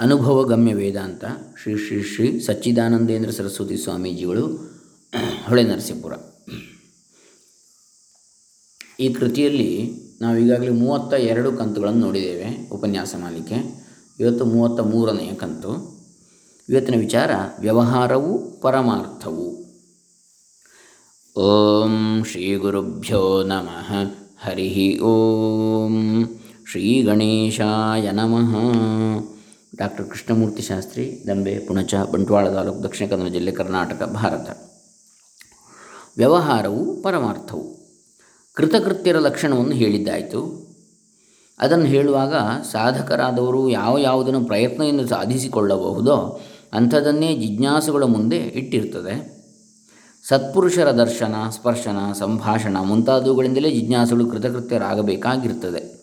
ಅನುಭವಗಮ್ಯ ವೇದಾಂತ ಶ್ರೀ ಶ್ರೀ ಶ್ರೀ ಸಚ್ಚಿದಾನಂದೇಂದ್ರ ಸರಸ್ವತಿ ಸ್ವಾಮೀಜಿಗಳು ಹೊಳೆ ನರಸೀಪುರ. ಈ ಕೃತಿಯಲ್ಲಿ ನಾವು ಈಗಾಗಲೇ ಮೂವತ್ತ ಎರಡು ಕಂತುಗಳನ್ನು ನೋಡಿದ್ದೇವೆ, ಉಪನ್ಯಾಸ ಮಾಲಿಕೆ ಇವತ್ತು ಮೂವತ್ತ ಮೂರನೆಯ ಕಂತು. ಇವತ್ತಿನ ವಿಚಾರ, ವ್ಯವಹಾರವು ಪರಮಾರ್ಥವು. ಓಂ ಶ್ರೀ ಗುರುಭ್ಯೋ ನಮಃ. ಹರಿ ಓಂ ಶ್ರೀ ಗಣೇಶಾಯ ನಮಃ. ಡಾಕ್ಟರ್ ಕೃಷ್ಣಮೂರ್ತಿ ಶಾಸ್ತ್ರಿ, ದಂಬೆ, ಪುಣಚ, ಬಂಟ್ವಾಳ ತಾಲೂಕು, ದಕ್ಷಿಣ ಕನ್ನಡ ಜಿಲ್ಲೆ ಕರ್ನಾಟಕ, ಭಾರತ. ವ್ಯವಹಾರವು ಪರಮಾರ್ಥವು. ಕೃತಕೃತ್ಯರ ಲಕ್ಷಣವನ್ನು ಹೇಳಿದ್ದಾಯಿತು. ಅದನ್ನು ಹೇಳುವಾಗ ಸಾಧಕರಾದವರು ಯಾವ ಯಾವುದನ್ನು ಪ್ರಯತ್ನದಿಂದ ಸಾಧಿಸಿಕೊಳ್ಳಬಹುದೋ ಅಂಥದನ್ನೇ ಜಿಜ್ಞಾಸುಗಳ ಮುಂದೆ ಇಟ್ಟಿರ್ತದೆ. ಸತ್ಪುರುಷರ ದರ್ಶನ, ಸ್ಪರ್ಶನ, ಸಂಭಾಷಣ ಮುಂತಾದವುಗಳಿಂದಲೇ ಜಿಜ್ಞಾಸುಗಳು ಕೃತಕೃತ್ಯರಾಗಬೇಕಾಗಿರ್ತದೆ.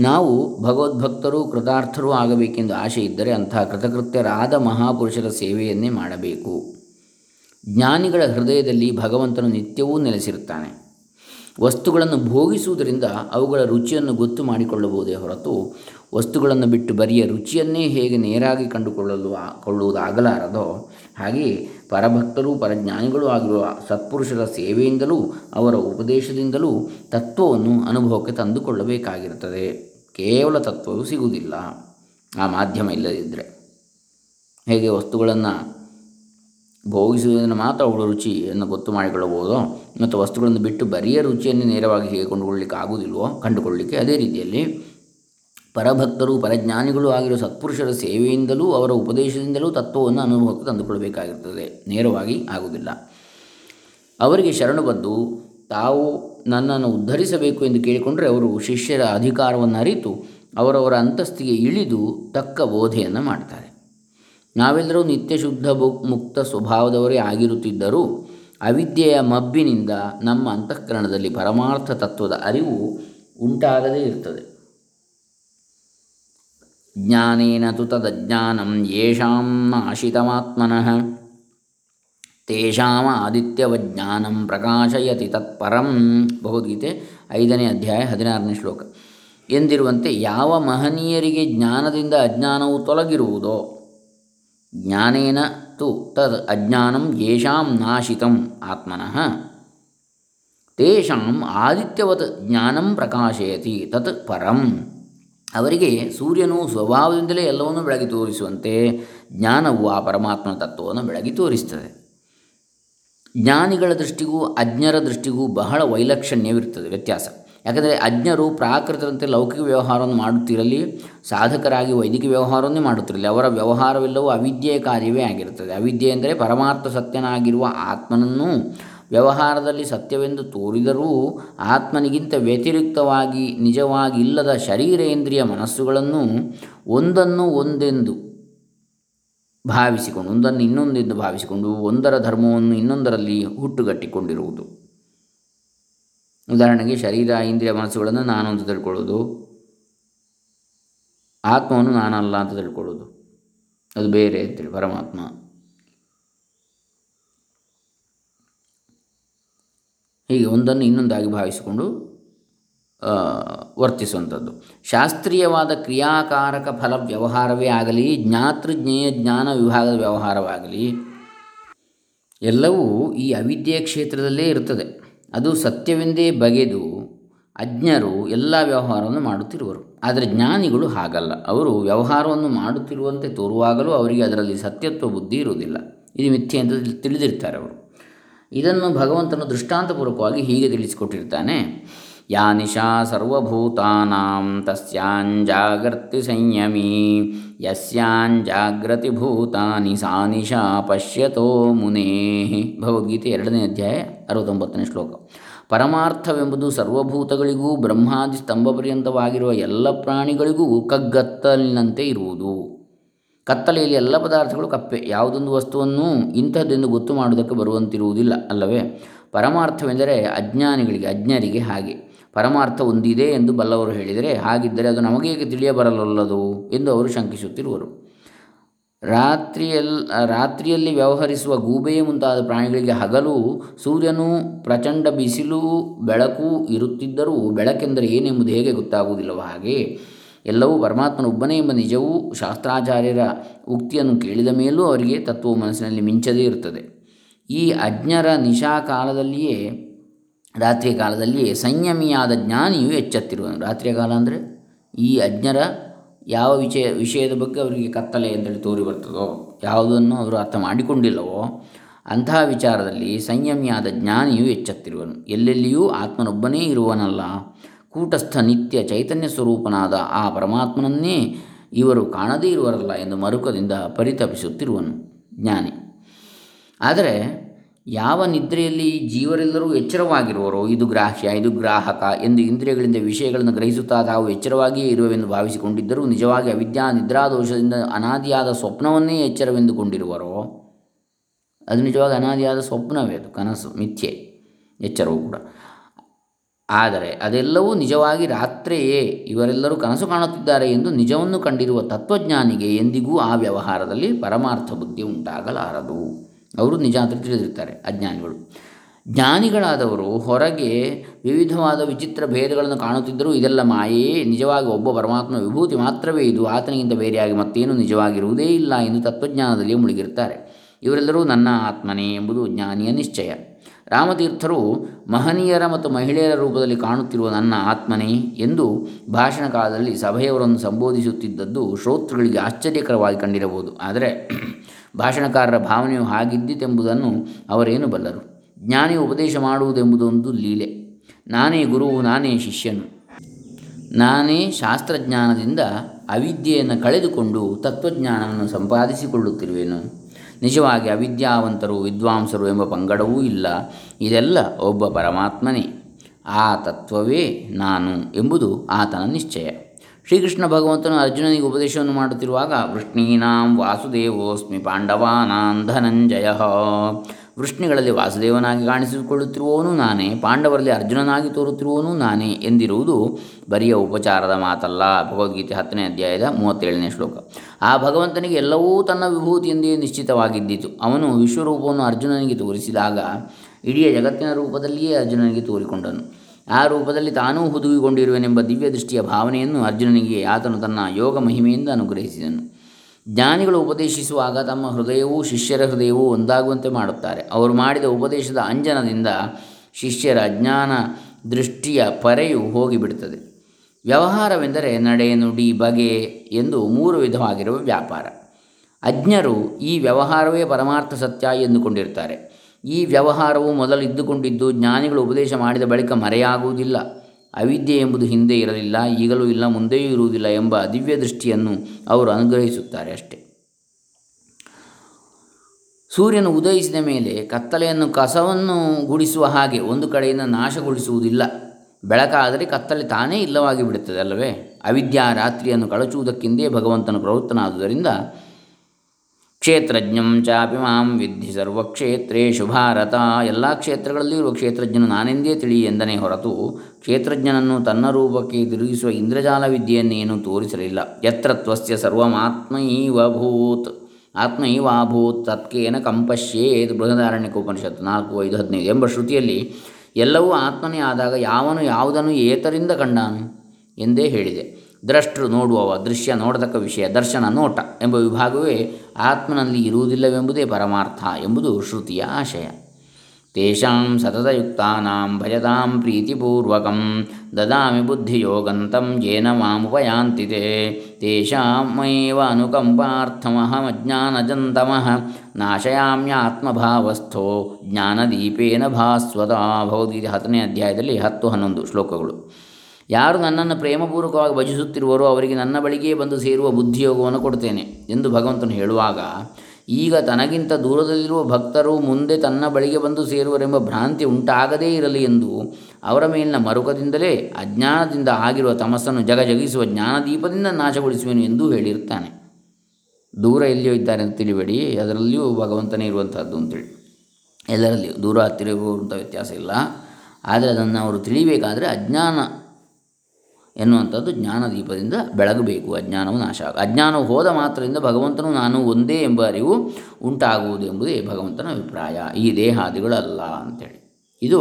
ನಾವು ಭಗವದ್ಭಕ್ತರು ಕೃತಾರ್ಥರೂ ಆಗಬೇಕೆಂದು ಆಶೆ ಇದ್ದರೆ ಅಂತಹ ಕೃತಕೃತ್ಯರಾದ ಮಹಾಪುರುಷರ ಸೇವೆಯನ್ನೇ ಮಾಡಬೇಕು. ಜ್ಞಾನಿಗಳ ಹೃದಯದಲ್ಲಿ ಭಗವಂತನು ನಿತ್ಯವೂ ನೆಲೆಸಿರುತ್ತಾನೆ. ವಸ್ತುಗಳನ್ನು ಭೋಗಿಸುವುದರಿಂದ ಅವುಗಳ ರುಚಿಯನ್ನು ಗೊತ್ತು ಮಾಡಿಕೊಳ್ಳಬಹುದೇ ಹೊರತು ವಸ್ತುಗಳನ್ನು ಬಿಟ್ಟು ಬರಿಯ ರುಚಿಯನ್ನೇ ಹೇಗೆ ನೇರಾಗಿ ಕಂಡುಕೊಳ್ಳಲು ಕೊಳ್ಳುವುದಾಗಲಾರದೋ ಹಾಗೆಯೇ ಪರಭಕ್ತರು, ಪರಜ್ಞಾನಿಗಳು ಆಗಿರುವ ಸತ್ಪುರುಷರ ಸೇವೆಯಿಂದಲೂ ಅವರ ಉಪದೇಶದಿಂದಲೂ ತತ್ವವನ್ನು ಅನುಭವಕ್ಕೆ ತಂದುಕೊಳ್ಳಬೇಕಾಗಿರುತ್ತದೆ. ಕೇವಲ ತತ್ವವು ಸಿಗುವುದಿಲ್ಲ. ಆ ಮಾಧ್ಯಮ ಇಲ್ಲದಿದ್ದರೆ ಹೇಗೆ ವಸ್ತುಗಳನ್ನು ಭೋಗಿಸುವುದನ್ನು ಮಾತ್ರ ಅವಳ ರುಚಿಯನ್ನು ಗೊತ್ತು ಮಾಡಿಕೊಳ್ಳಬಹುದು ಮತ್ತು ವಸ್ತುಗಳನ್ನು ಬಿಟ್ಟು ಬರಿಯ ರುಚಿಯನ್ನು ನೇರವಾಗಿ ಹೇಗೆ ಕೊಂಡುಕೊಳ್ಳಲಿಕ್ಕೆ ಆಗುವುದಿಲ್ವೋ ಕಂಡುಕೊಳ್ಳಲಿಕ್ಕೆ ಅದೇ ರೀತಿಯಲ್ಲಿ ಪರಭಕ್ತರು, ಪರಜ್ಞಾನಿಗಳು ಆಗಿರುವ ಸತ್ಪುರುಷರ ಸೇವೆಯಿಂದಲೂ ಅವರ ಉಪದೇಶದಿಂದಲೂ ತತ್ವವನ್ನು ಅನುಭವಕ್ಕೆ ತಂದುಕೊಳ್ಳಬೇಕಾಗಿರ್ತದೆ ನೇರವಾಗಿ ಆಗುವುದಿಲ್ಲ. ಅವರಿಗೆ ಶರಣು ಬಂದು ತಾವು ನನ್ನನ್ನು ಉದ್ಧರಿಸಬೇಕು ಎಂದು ಕೇಳಿಕೊಂಡರೆ ಅವರು ಶಿಷ್ಯರ ಅಧಿಕಾರವನ್ನು ಅರಿತು ಅವರವರ ಅಂತಸ್ತಿಗೆ ಇಳಿದು ತಕ್ಕ ಬೋಧೆಯನ್ನು ಮಾಡ್ತಾರೆ. ನಾವೆಲ್ಲರೂ ನಿತ್ಯ ಶುದ್ಧ ಮುಕ್ತ ಸ್ವಭಾವದವರೇ ಆಗಿರುತ್ತಿದ್ದರೂ ಅವಿದ್ಯೆಯ ಮಬ್ಬಿನಿಂದ ನಮ್ಮ ಅಂತಃಕರಣದಲ್ಲಿ ಪರಮಾರ್ಥ ತತ್ವದ ಅರಿವು ಉಂಟಾಗದೇ ಇರ್ತದೆ. ಜ್ಞಾನೇನ ತು ತದಜ್ಞಾನಂ ಯೇಷಾಂ ನಾಶಿತಮಾತ್ಮನಃ. ತೇಷಾಮ ಆದಿತ್ಯವಜ್ಞಾನಂ ಪ್ರಕಾಶಯತಿ ತತ್ಪರಂ. ಭಗವದ್ಗೀತೆ ಐದನೇ ಅಧ್ಯಾಯ ಹದಿನಾರನೇ ಶ್ಲೋಕ. ಎಂದಿರುವಂತೆ ಯಾವ ಮಹನೀಯರಿಗೆ ಜ್ಞಾನದಿಂದ ಅಜ್ಞಾನವು ತೊಲಗಿರುವುದೋ ಜ್ಞಾನೇನ ತು ತದ್ ಅಜ್ಞಾನಂ ಯೇಷಾಂ ನಾಶಿತಂ ಆತ್ಮನಃ. ತೇಷಾಂ ಆದಿತ್ಯವತ್ ಜ್ಞಾನಂ ಪ್ರಕಾಶಯತಿ ತತ್ ಪರಂ. ಅವರಿಗೆ ಸೂರ್ಯನು ಸ್ವಭಾವದಿಂದಲೇ ಎಲ್ಲವನ್ನೂ ಬೆಳಗಿ ತೋರಿಸುವಂತೆ ಜ್ಞಾನವು ಆ ಪರಮಾತ್ಮನ ತತ್ವವನ್ನು ಬೆಳಗಿ ತೋರಿಸ್ತದೆ. ಜ್ಞಾನಿಗಳ ದೃಷ್ಟಿಗೂ ಅಜ್ಞರ ದೃಷ್ಟಿಗೂ ಬಹಳ ವೈಲಕ್ಷಣ್ಯವಿರುತ್ತದೆ ವ್ಯತ್ಯಾಸ. ಯಾಕಂದರೆ ಅಜ್ಞರು ಪ್ರಾಕೃತರಂತೆ ಲೌಕಿಕ ವ್ಯವಹಾರವನ್ನು ಮಾಡುತ್ತಿರಲಿ, ಸಾಧಕರಾಗಿ ವೈದಿಕ ವ್ಯವಹಾರವನ್ನೇ ಮಾಡುತ್ತಿರಲಿ, ಅವರ ವ್ಯವಹಾರವೆಲ್ಲವೂ ಅವಿದ್ಯೆಯ ಕಾರ್ಯವೇ ಆಗಿರುತ್ತದೆ. ಅವಿದ್ಯೆ ಎಂದರೆ ಪರಮಾರ್ಥ ಸತ್ಯನಾಗಿರುವ ಆತ್ಮನನ್ನು ವ್ಯವಹಾರದಲ್ಲಿ ಸತ್ಯವೆಂದು ತೋರಿದರೂ ಆತ್ಮನಿಗಿಂತ ವ್ಯತಿರಿಕ್ತವಾಗಿ ನಿಜವಾಗಿ ಇಲ್ಲದ ಶರೀರೇಂದ್ರಿಯ ಮನಸ್ಸುಗಳನ್ನು ಒಂದನ್ನು ಒಂದೆಂದು ಭಾವಿಸಿಕೊಂಡು, ಒಂದನ್ನು ಇನ್ನೊಂದೆಂದು ಭಾವಿಸಿಕೊಂಡು, ಒಂದರ ಧರ್ಮವನ್ನು ಇನ್ನೊಂದರಲ್ಲಿ ಹುಟ್ಟುಗಟ್ಟಿಕೊಂಡಿರುವುದು. ಉದಾಹರಣೆಗೆ ಶರೀರ, ಇಂದ್ರಿಯ ಮನಸ್ಸುಗಳನ್ನು ನಾನು ಅಂತ ತಿಳ್ಕೊಳ್ಳೋದು. ಆತ್ಮವನ್ನು ನಾನಲ್ಲ ಅಂತ ತಿಳ್ಕೊಳ್ಳೋದು. ಅದು ಬೇರೆ ಅಂತೇಳಿ ಪರಮಾತ್ಮ. ಹೀಗೆ ಒಂದನ್ನು ಇನ್ನೊಂದಾಗಿ ಭಾವಿಸಿಕೊಂಡು ವರ್ತಿಸುವಂಥದ್ದು. ಶಾಸ್ತ್ರೀಯವಾದ ಕ್ರಿಯಾಕಾರಕ ಫಲ ವ್ಯವಹಾರವೇ ಆಗಲಿ, ಜ್ಞಾತೃಜ್ಞೇಯ ಜ್ಞಾನ ವಿಭಾಗದ ವ್ಯವಹಾರವಾಗಲಿ, ಎಲ್ಲವೂ ಈ ಅವಿದ್ಯೆಯ ಕ್ಷೇತ್ರದಲ್ಲೇ ಇರುತ್ತದೆ ಅದು ಸತ್ಯವೆಂದೇ ಬಗೆದು ಅಜ್ಞರು ಎಲ್ಲ ವ್ಯವಹಾರವನ್ನು ಮಾಡುತ್ತಿರುವರು. ಆದರೆ ಜ್ಞಾನಿಗಳು ಹಾಗಲ್ಲ. ಅವರು ವ್ಯವಹಾರವನ್ನು ಮಾಡುತ್ತಿರುವಂತೆ ತೋರುವಾಗಲೂ ಅವರಿಗೆ ಅದರಲ್ಲಿ ಸತ್ಯತ್ವ ಬುದ್ಧಿ ಇರುವುದಿಲ್ಲ. ಇದು ಮಿಥ್ಯೆ ಅಂತ ತಿಳಿದಿರ್ತಾರೆ ಅವರು. ಇದನ್ನು ಭಗವಂತನು ದೃಷ್ಟಾಂತಪೂರ್ವಕವಾಗಿ ಹೀಗೆ ತಿಳಿಸಿಕೊಟ್ಟಿರ್ತಾನೆ ಯಾ ನಿಶಾ ಸರ್ವಭೂತಾನಾಂ ತಸ್ಯಾಂಜಾಗರ್ತಿ ಸಂಯಮಿ ಯಸ್ಯಾಂಜಾಗ್ರತಿ ಭೂತಾನಿ ಸಾ ನಿಶಾ ಪಶ್ಯತೋ ಮುನೇ ಭಗವದ್ಗೀತೆ ಎರಡನೇ ಅಧ್ಯಾಯ ಅರವತ್ತೊಂಬತ್ತನೇ ಶ್ಲೋಕ. ಪರಮಾರ್ಥವೆಂಬುದು ಸರ್ವಭೂತಗಳಿಗೂ ಬ್ರಹ್ಮಾದಿ ಸ್ತಂಭ ಪರ್ಯಂತವಾಗಿರುವ ಎಲ್ಲ ಪ್ರಾಣಿಗಳಿಗೂ ಕಗ್ಗತ್ತಲಿನಂತೆ ಇರುವುದು. ಕತ್ತಲೆಯಲ್ಲಿ ಎಲ್ಲ ಪದಾರ್ಥಗಳು ಕಪ್ಪೆ, ಯಾವುದೊಂದು ವಸ್ತುವನ್ನು ಇಂಥದ್ದೆಂದು ಗೊತ್ತು ಮಾಡುವುದಕ್ಕೆ ಬರುವಂತಿರುವುದಿಲ್ಲ ಅಲ್ಲವೇ? ಪರಮಾರ್ಥವೆಂದರೆ ಅಜ್ಞಾನಿಗಳಿಗೆ, ಅಜ್ಞರಿಗೆ ಹಾಗೆ. ಪರಮಾರ್ಥ ಒಂದಿದೆ ಎಂದು ಬಲ್ಲವರು ಹೇಳಿದರೆ, ಹಾಗಿದ್ದರೆ ಅದು ನಮಗೇಗೆ ತಿಳಿಯ ತಿಳಿಯಬರಲಲ್ಲದು ಎಂದು ಅವರು ಶಂಕಿಸುತ್ತಿರುವರು. ರಾತ್ರಿಯಲ್, ರಾತ್ರಿಯಲ್ಲಿ ವ್ಯವಹರಿಸುವ ಗೂಬೆಯೇ ಮುಂತಾದ ಪ್ರಾಣಿಗಳಿಗೆ ಹಗಲು, ಸೂರ್ಯನು ಪ್ರಚಂಡ ಬಿಸಿಲು, ಬೆಳಕು ಇರುತ್ತಿದ್ದರೂ ಬೆಳಕೆಂದರೆ ಏನೆಂಬುದು ಹೇಗೆ ಗೊತ್ತಾಗುವುದಿಲ್ಲವೋ ಹಾಗೆ? ಎಲ್ಲವೂ ಪರಮಾತ್ಮನೊಬ್ಬನೇ ಎಂಬ ನಿಜವೂ ಶಾಸ್ತ್ರಾಚಾರ್ಯರ ಉಕ್ತಿಯನ್ನು ಕೇಳಿದ ಮೇಲೂ ಅವರಿಗೆ ತತ್ವವು ಮನಸ್ಸಿನಲ್ಲಿ ಮಿಂಚದೇ ಇರುತ್ತದೆ. ಈ ಅಜ್ಞರ ನಿಶಾ ಕಾಲದಲ್ಲಿಯೇ ರಾತ್ರಿಯ ಕಾಲದಲ್ಲಿ ಸಂಯಮಿಯಾದ ಜ್ಞಾನಿಯು ಎಚ್ಚೆತ್ತಿರುವನು. ರಾತ್ರಿಯ ಕಾಲ ಅಂದರೆ ಈ ಅಜ್ಞರ ಯಾವ ವಿಷಯ, ವಿಷಯದ ಬಗ್ಗೆ ಅವರಿಗೆ ಕತ್ತಲೆ ಅಂತೇಳಿ ತೋರಿ ಬರ್ತದೋ, ಯಾವುದನ್ನು ಅವರು ಅರ್ಥ ಮಾಡಿಕೊಂಡಿಲ್ಲವೋ ಅಂತಹ ವಿಚಾರದಲ್ಲಿ ಸಂಯಮಿಯಾದ ಜ್ಞಾನಿಯು ಎಚ್ಚೆತ್ತಿರುವನು. ಎಲ್ಲೆಲ್ಲಿಯೂ ಆತ್ಮನೊಬ್ಬನೇ ಇರುವನಲ್ಲ. ಕೂಟಸ್ಥ ನಿತ್ಯ ಚೈತನ್ಯ ಸ್ವರೂಪನಾದ ಆ ಪರಮಾತ್ಮನನ್ನೇ ಇವರು ಕಾಣದೇ ಇರುವರಲ್ಲ ಎಂದು ಮರುಕದಿಂದ ಪರಿತಪಿಸುತ್ತಿರುವನು ಜ್ಞಾನಿ. ಆದರೆ ಯಾವ ನಿದ್ರೆಯಲ್ಲಿ ಜೀವರೆಲ್ಲರೂ ಎಚ್ಚರವಾಗಿರುವರೋ, ಇದು ಗ್ರಾಹ್ಯ, ಇದು ಗ್ರಾಹಕ ಎಂದು ಇಂದ್ರಿಯಗಳಿಂದ ವಿಷಯಗಳನ್ನು ಗ್ರಹಿಸುತ್ತಾ ತಾವು ಎಚ್ಚರವಾಗಿಯೇ ಇರುವವೆಂದು ಭಾವಿಸಿಕೊಂಡಿದ್ದರೂ, ನಿಜವಾಗಿ ಅವಿದ್ಯಾ, ನಿದ್ರಾದೋಷದಿಂದ ಅನಾದಿಯಾದ ಸ್ವಪ್ನವನ್ನೇ ಎಚ್ಚರವೆಂದುಕೊಂಡಿರುವರೋ, ಅದು ನಿಜವಾಗಿ ಅನಾದಿಯಾದ ಸ್ವಪ್ನವೇ, ಅದು ಕನಸು, ಮಿಥ್ಯೆ, ಎಚ್ಚರವೂ ಕೂಡ. ಆದರೆ ಅದೆಲ್ಲವೂ ನಿಜವಾಗಿ ರಾತ್ರಿಯೇ ಇವರೆಲ್ಲರೂ ಕನಸು ಕಾಣುತ್ತಿದ್ದಾರೆ ಎಂದು ನಿಜವನ್ನು ಕಂಡಿರುವ ತತ್ವಜ್ಞಾನಿಗೆ ಎಂದಿಗೂ ಆ ವ್ಯವಹಾರದಲ್ಲಿ ಪರಮಾರ್ಥ ಬುದ್ಧಿ ಉಂಟಾಗಲಾರದು. ಅವರು ನಿಜ ಅಂತ ತಿಳಿದಿರ್ತಾರೆ ಅಜ್ಞಾನಿಗಳು. ಜ್ಞಾನಿಗಳಾದವರು ಹೊರಗೆ ವಿವಿಧವಾದ ವಿಚಿತ್ರ ಭೇದಗಳನ್ನು ಕಾಣುತ್ತಿದ್ದರೂ ಇದೆಲ್ಲ ಮಾಯೆಯೇ ನಿಜವಾಗಿ ಒಬ್ಬ ಪರಮಾತ್ಮ ವಿಭೂತಿ ಮಾತ್ರವೇ ಇದು. ಆತನಿಗಿಂತ ಬೇರೆಯಾಗಿ ಮತ್ತೇನು ನಿಜವಾಗಿರುವುದೇ ಇಲ್ಲ ಎಂದು ತತ್ವಜ್ಞಾನದಲ್ಲಿ ಮುಳುಗಿರುತ್ತಾರೆ. ಇವರೆಲ್ಲರೂ ನನ್ನ ಆತ್ಮನೇ ಎಂಬುದು ಜ್ಞಾನಿಯ ನಿಶ್ಚಯ. ರಾಮತೀರ್ಥರು ಮಹನೀಯರ ಮತ್ತು ಮಹಿಳೆಯರ ರೂಪದಲ್ಲಿ ಕಾಣುತ್ತಿರುವ ನನ್ನ ಆತ್ಮನೇ ಎಂದು ಭಾಷಣ ಕಾಲದಲ್ಲಿ ಸಭೆಯವರನ್ನು ಸಂಬೋಧಿಸುತ್ತಿದ್ದದ್ದು ಶ್ರೋತೃಗಳಿಗೆ ಆಶ್ಚರ್ಯಕರವಾಗಿ ಕಂಡಿರಬಹುದು. ಆದರೆ ಭಾಷಣಕಾರರ ಭಾವನೆಯು ಹಾಗಿದ್ದಿತೆಂಬುದನ್ನು ಅವರೇನು ಬಲ್ಲರು? ಜ್ಞಾನಿ ಉಪದೇಶ ಮಾಡುವುದೆಂಬುದೊಂದು ಲೀಲೆ. ನಾನೇ ಗುರುವು, ನಾನೇ ಶಿಷ್ಯನು. ನಾನೇ ಶಾಸ್ತ್ರಜ್ಞಾನದಿಂದ ಅವಿದ್ಯೆಯನ್ನು ಕಳೆದುಕೊಂಡು ತತ್ವಜ್ಞಾನವನ್ನು ಸಂಪಾದಿಸಿಕೊಳ್ಳುತ್ತಿರುವೆನು. ನಿಜವಾಗಿ ಅವಿದ್ಯಾವಂತರು, ವಿದ್ವಾಂಸರು ಎಂಬ ಪಂಗಡವೂ ಇಲ್ಲ. ಇದೆಲ್ಲ ಒಬ್ಬ ಪರಮಾತ್ಮನೇ. ಆ ತತ್ವವೇ ನಾನು ಎಂಬುದು ಆತನ ನಿಶ್ಚಯ. ಶ್ರೀಕೃಷ್ಣ ಭಗವಂತನು ಅರ್ಜುನನಿಗೆ ಉಪದೇಶವನ್ನು ಮಾಡುತ್ತಿರುವಾಗ, ವೃಷ್ಣೀನಾಂ ವಾಸುದೇವೋಸ್ಮಿ ಪಾಂಡವಾನಾಂ ಧನಂಜಯ. ವೃಷ್ಣಿಗಳಲ್ಲಿ ವಾಸುದೇವನಾಗಿ ಕಾಣಿಸಿಕೊಳ್ಳುತ್ತಿರುವವನು ನಾನೇ, ಪಾಂಡವರಲ್ಲಿ ಅರ್ಜುನನಾಗಿ ತೋರುತ್ತಿರುವವನು ನಾನೇ ಎಂದಿರುವುದು ಬರಿಯ ಉಪಚಾರದ ಮಾತಲ್ಲ. ಭಗವದ್ಗೀತೆ ಹತ್ತನೇ ಅಧ್ಯಾಯದ ಮೂವತ್ತೇಳನೇ ಶ್ಲೋಕ. ಆ ಭಗವಂತನಿಗೆ ಎಲ್ಲವೂ ತನ್ನ ವಿಭೂತಿಯೆಂದೇ ನಿಶ್ಚಿತವಾಗಿದ್ದಿತು. ಅವನು ವಿಶ್ವರೂಪವನ್ನು ಅರ್ಜುನನಿಗೆ ತೋರಿಸಿದಾಗ, ಇಡೀ ಜಗತ್ತಿನ ರೂಪದಲ್ಲಿಯೇ ಅರ್ಜುನನಿಗೆ ತೋರಿಕೊಂಡನು. ಆ ರೂಪದಲ್ಲಿ ತಾನೂ ಹುದುಗಿಕೊಂಡಿರುವೆನೆಂಬ ದಿವ್ಯ ದೃಷ್ಟಿಯ ಭಾವನೆಯನ್ನು ಅರ್ಜುನನಿಗೆ ಆತನು ತನ್ನ ಯೋಗ ಮಹಿಮೆಯಿಂದ ಅನುಗ್ರಹಿಸಿದನು. ಜ್ಞಾನಿಗಳು ಉಪದೇಶಿಸುವಾಗ ತಮ್ಮ ಹೃದಯವೂ ಶಿಷ್ಯರ ಹೃದಯವೂ ಒಂದಾಗುವಂತೆ ಮಾಡುತ್ತಾರೆ. ಅವರು ಮಾಡಿದ ಉಪದೇಶದ ಅಂಜನದಿಂದ ಶಿಷ್ಯರ ಜ್ಞಾನ ದೃಷ್ಟಿಯ ಪರೆಯು ಹೋಗಿಬಿಡುತ್ತದೆ. ವ್ಯವಹಾರವೆಂದರೆ ನಡೆ ನುಡಿ ಬಗೆ ಎಂದು ಮೂರು ವಿಧವಾಗಿರುವ ವ್ಯಾಪಾರ. ಅಜ್ಞರು ಈ ವ್ಯವಹಾರವೇ ಪರಮಾರ್ಥ ಸತ್ಯ ಎಂದುಕೊಂಡಿರ್ತಾರೆ ಈ ವ್ಯವಹಾರವು ಮೊದಲು ಇದ್ದುಕೊಂಡಿದ್ದು ಜ್ಞಾನಿಗಳು ಉಪದೇಶ ಮಾಡಿದ ಬಳಿಕ ಮರೆಯಾಗುವುದಿಲ್ಲ. ಅವಿದ್ಯೆ ಎಂಬುದು ಹಿಂದೆ ಇರಲಿಲ್ಲ, ಈಗಲೂ ಇಲ್ಲ, ಮುಂದೆಯೂ ಇರುವುದಿಲ್ಲ ಎಂಬ ದಿವ್ಯ ದೃಷ್ಟಿಯನ್ನು ಅವರು ಅನುಗ್ರಹಿಸುತ್ತಾರೆ ಅಷ್ಟೇ. ಸೂರ್ಯನು ಉದಯಿಸಿದ ಮೇಲೆ ಕತ್ತಲೆಯನ್ನು ಕಸವನ್ನು ಗುಡಿಸುವ ಹಾಗೆ ಒಂದು ಕಡೆಯಿಂದ ನಾಶಗೊಳಿಸುವುದಿಲ್ಲ. ಬೆಳಕಾದರೆ ಕತ್ತಲೆ ತಾನೇ ಇಲ್ಲವಾಗಿ ಬಿಡುತ್ತದೆ ಅಲ್ಲವೇ? ಅವಿದ್ಯಾ ರಾತ್ರಿಯನ್ನು ಕಳಚುವುದಕ್ಕೆಂದೇ ಭಗವಂತನು ಪ್ರವೃತ್ತನಾದುದರಿಂದ ಕ್ಷೇತ್ರಜ್ಞಂ ಚಾಪಿ ಮಾಂ ವಿದ್ಧಿ ಸರ್ವಕ್ಷೇತ್ರೇಶು ಭಾರತ. ಎಲ್ಲ ಕ್ಷೇತ್ರಗಳಲ್ಲಿಯೂ ಇರುವ ಕ್ಷೇತ್ರಜ್ಞನು ನಾನೆಂದೇ ತಿಳಿ ಎಂದನೇ ಹೊರತು ಕ್ಷೇತ್ರಜ್ಞನನ್ನು ತನ್ನ ರೂಪಕ್ಕೆ ತಿರುಗಿಸುವ ಇಂದ್ರಜಾಲ ವಿದ್ಯೆಯನ್ನೇನು ತೋರಿಸಲಿಲ್ಲ. ಯತ್ರ ತ್ವಸ್ಯ ಸರ್ವಮಾತ್ಮೈವಭೂತ್ ಆತ್ಮೈವಾಭೂತ್ ತತ್ಕೇನ ಕಂಪಶ್ಯೇತ್. ಉಪನಿಷತ್ತು ನಾಲ್ಕು, ಐದು, ಹದಿನೈದು ಎಂಬ ಶ್ರುತಿಯಲ್ಲಿ ಎಲ್ಲವೂ ಆತ್ಮನೇ ಆದಾಗ ಯಾವನು ಯಾವುದನ್ನು ಏತರಿಂದ ಕಂಡಾನು ಎಂದೇ ಹೇಳಿದೆ. ದ್ರಷ್ಟೃ ನೋಡುವವ ದೃಶ್ಯ ನೋಡತಕ್ಕ ವಿಷಯ, ದರ್ಶನ ನೋಟ ಎಂಬ ವಿಭಾಗವೇ ಆತ್ಮನಲ್ಲಿ ಇರುವುದಿಲ್ಲವೆಂಬುದೇ ಪರಮಾರ್ಥ ಎಂಬುದು ಶ್ರುತಿಯ ಆಶಯ. ತೇಷಾಂ ಸತತಯುಕ್ತಾನಾಂ ಭಜತಾಂ ಪ್ರೀತಿಪೂರ್ವಕಂ ದದಾಮಿ ಬುದ್ಧಿಯೋಗಂತಂ ಯೇನ ಮಾಮುಪಯಾಂತಿ ತೇಷಾಮೇವ ಅನುಕಂಪಾರ್ಥಮಹಮಜ್ಞಾನಜಂತಮಃ ನಾಶಯಾಮ್ಯಾತ್ಮಭಾವಸ್ಥೋ ಜ್ಞಾನದೀಪೇನ ಭಾಸ್ವತ ಭಗವದ್ಗೀತೆ ಹತ್ತನೇ ಅಧ್ಯಾಯದಲ್ಲಿ ಹತ್ತು ಹನ್ನೊಂದು ಶ್ಲೋಕಗಳು. ಯಾರು ನನ್ನನ್ನು ಪ್ರೇಮಪೂರ್ವಕವಾಗಿ ಭಜಿಸುತ್ತಿರುವರೋ ಅವರಿಗೆ ನನ್ನ ಬಳಿಗೆ ಬಂದು ಸೇರುವ ಬುದ್ಧಿಯೋಗವನ್ನು ಕೊಡ್ತೇನೆ ಎಂದು ಭಗವಂತನು ಹೇಳುವಾಗ, ಈಗ ತನಗಿಂತ ದೂರದಲ್ಲಿರುವ ಭಕ್ತರು ಮುಂದೆ ತನ್ನ ಬಳಿಗೆ ಬಂದು ಸೇರುವರೆಂಬ ಭ್ರಾಂತಿ ಉಂಟಾಗದೇ ಇರಲಿ ಎಂದು ಅವರ ಮೇಲಿನ ಮರುಕದಿಂದಲೇ ಅಜ್ಞಾನದಿಂದ ಆಗಿರುವ ತಮಸ್ಸನ್ನು ಜಗಜಗಿಸುವ ಜ್ಞಾನದೀಪದಿಂದ ನಾಶಗೊಳಿಸುವೆನು ಎಂದು ಹೇಳಿರುತ್ತಾನೆ. ದೂರ ಎಲ್ಲಿಯೋ ಇದ್ದಾರೆ ಅಂತ ತಿಳಿಬೇಡಿ, ಅದರಲ್ಲಿಯೂ ಭಗವಂತನೇ ಇರುವಂಥದ್ದು ಅಂತೇಳಿ ಎಲ್ಲರಲ್ಲಿಯೂ ದೂರ ಹತ್ತಿರ ಇರುವಂಥ ವ್ಯತ್ಯಾಸ ಇಲ್ಲ. ಆದರೆ ಅದನ್ನು ಅವರು ತಿಳಿಬೇಕಾದರೆ ಅಜ್ಞಾನ ಎನ್ನುವಂಥದ್ದು ಜ್ಞಾನದೀಪದಿಂದ ಬೆಳಗಬೇಕು. ಅಜ್ಞಾನವು ನಾಶ ಆಗ, ಅಜ್ಞಾನವು ಹೋದ ಮಾತ್ರದಿಂದ ಭಗವಂತನು ನಾನು ಒಂದೇ ಎಂಬ ಅರಿವು ಉಂಟಾಗುವುದು ಎಂಬುದೇ ಭಗವಂತನ ಅಭಿಪ್ರಾಯ. ಈ ದೇಹಾದಿಗಳಲ್ಲ ಅಂಥೇಳಿ ಇದು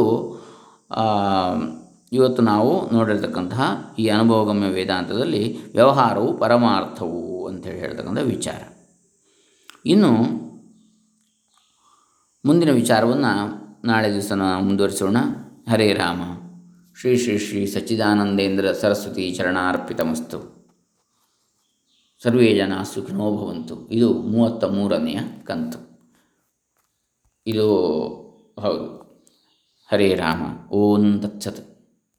ಇವತ್ತು ನಾವು ನೋಡಿರ್ತಕ್ಕಂತಹ ಈ ಅನುಭವಗಮ್ಯ ವೇದಾಂತದಲ್ಲಿ ವ್ಯವಹಾರವು ಪರಮಾರ್ಥವು ಅಂತೇಳಿ ಹೇಳ್ತಕ್ಕಂಥ ವಿಚಾರ. ಇನ್ನು, ಮುಂದಿನ ವಿಚಾರವನ್ನು ನಾಳೆ ದಿವಸ ಮುಂದುವರಿಸೋಣ. ಹರೇ ರಾಮ. ಶ್ರೀ ಶ್ರೀ ಶ್ರೀ ಸಚ್ಚಿದಾನಂದೇಂದ್ರ ಸರಸ್ವತಿ ಚರಣಾರ್ಪಿತಮಸ್ತು. ಸರ್ವೇ ಜನ ಸುಖಿನೋ ಭವಂತು. ಇದು ಮೂವತ್ತ ಮೂರನೆಯ ಕಂತು. ಇದು ಹೌದು. ಹರೇ ರಾಮ. ಓಂ ತತ್ಸತ್.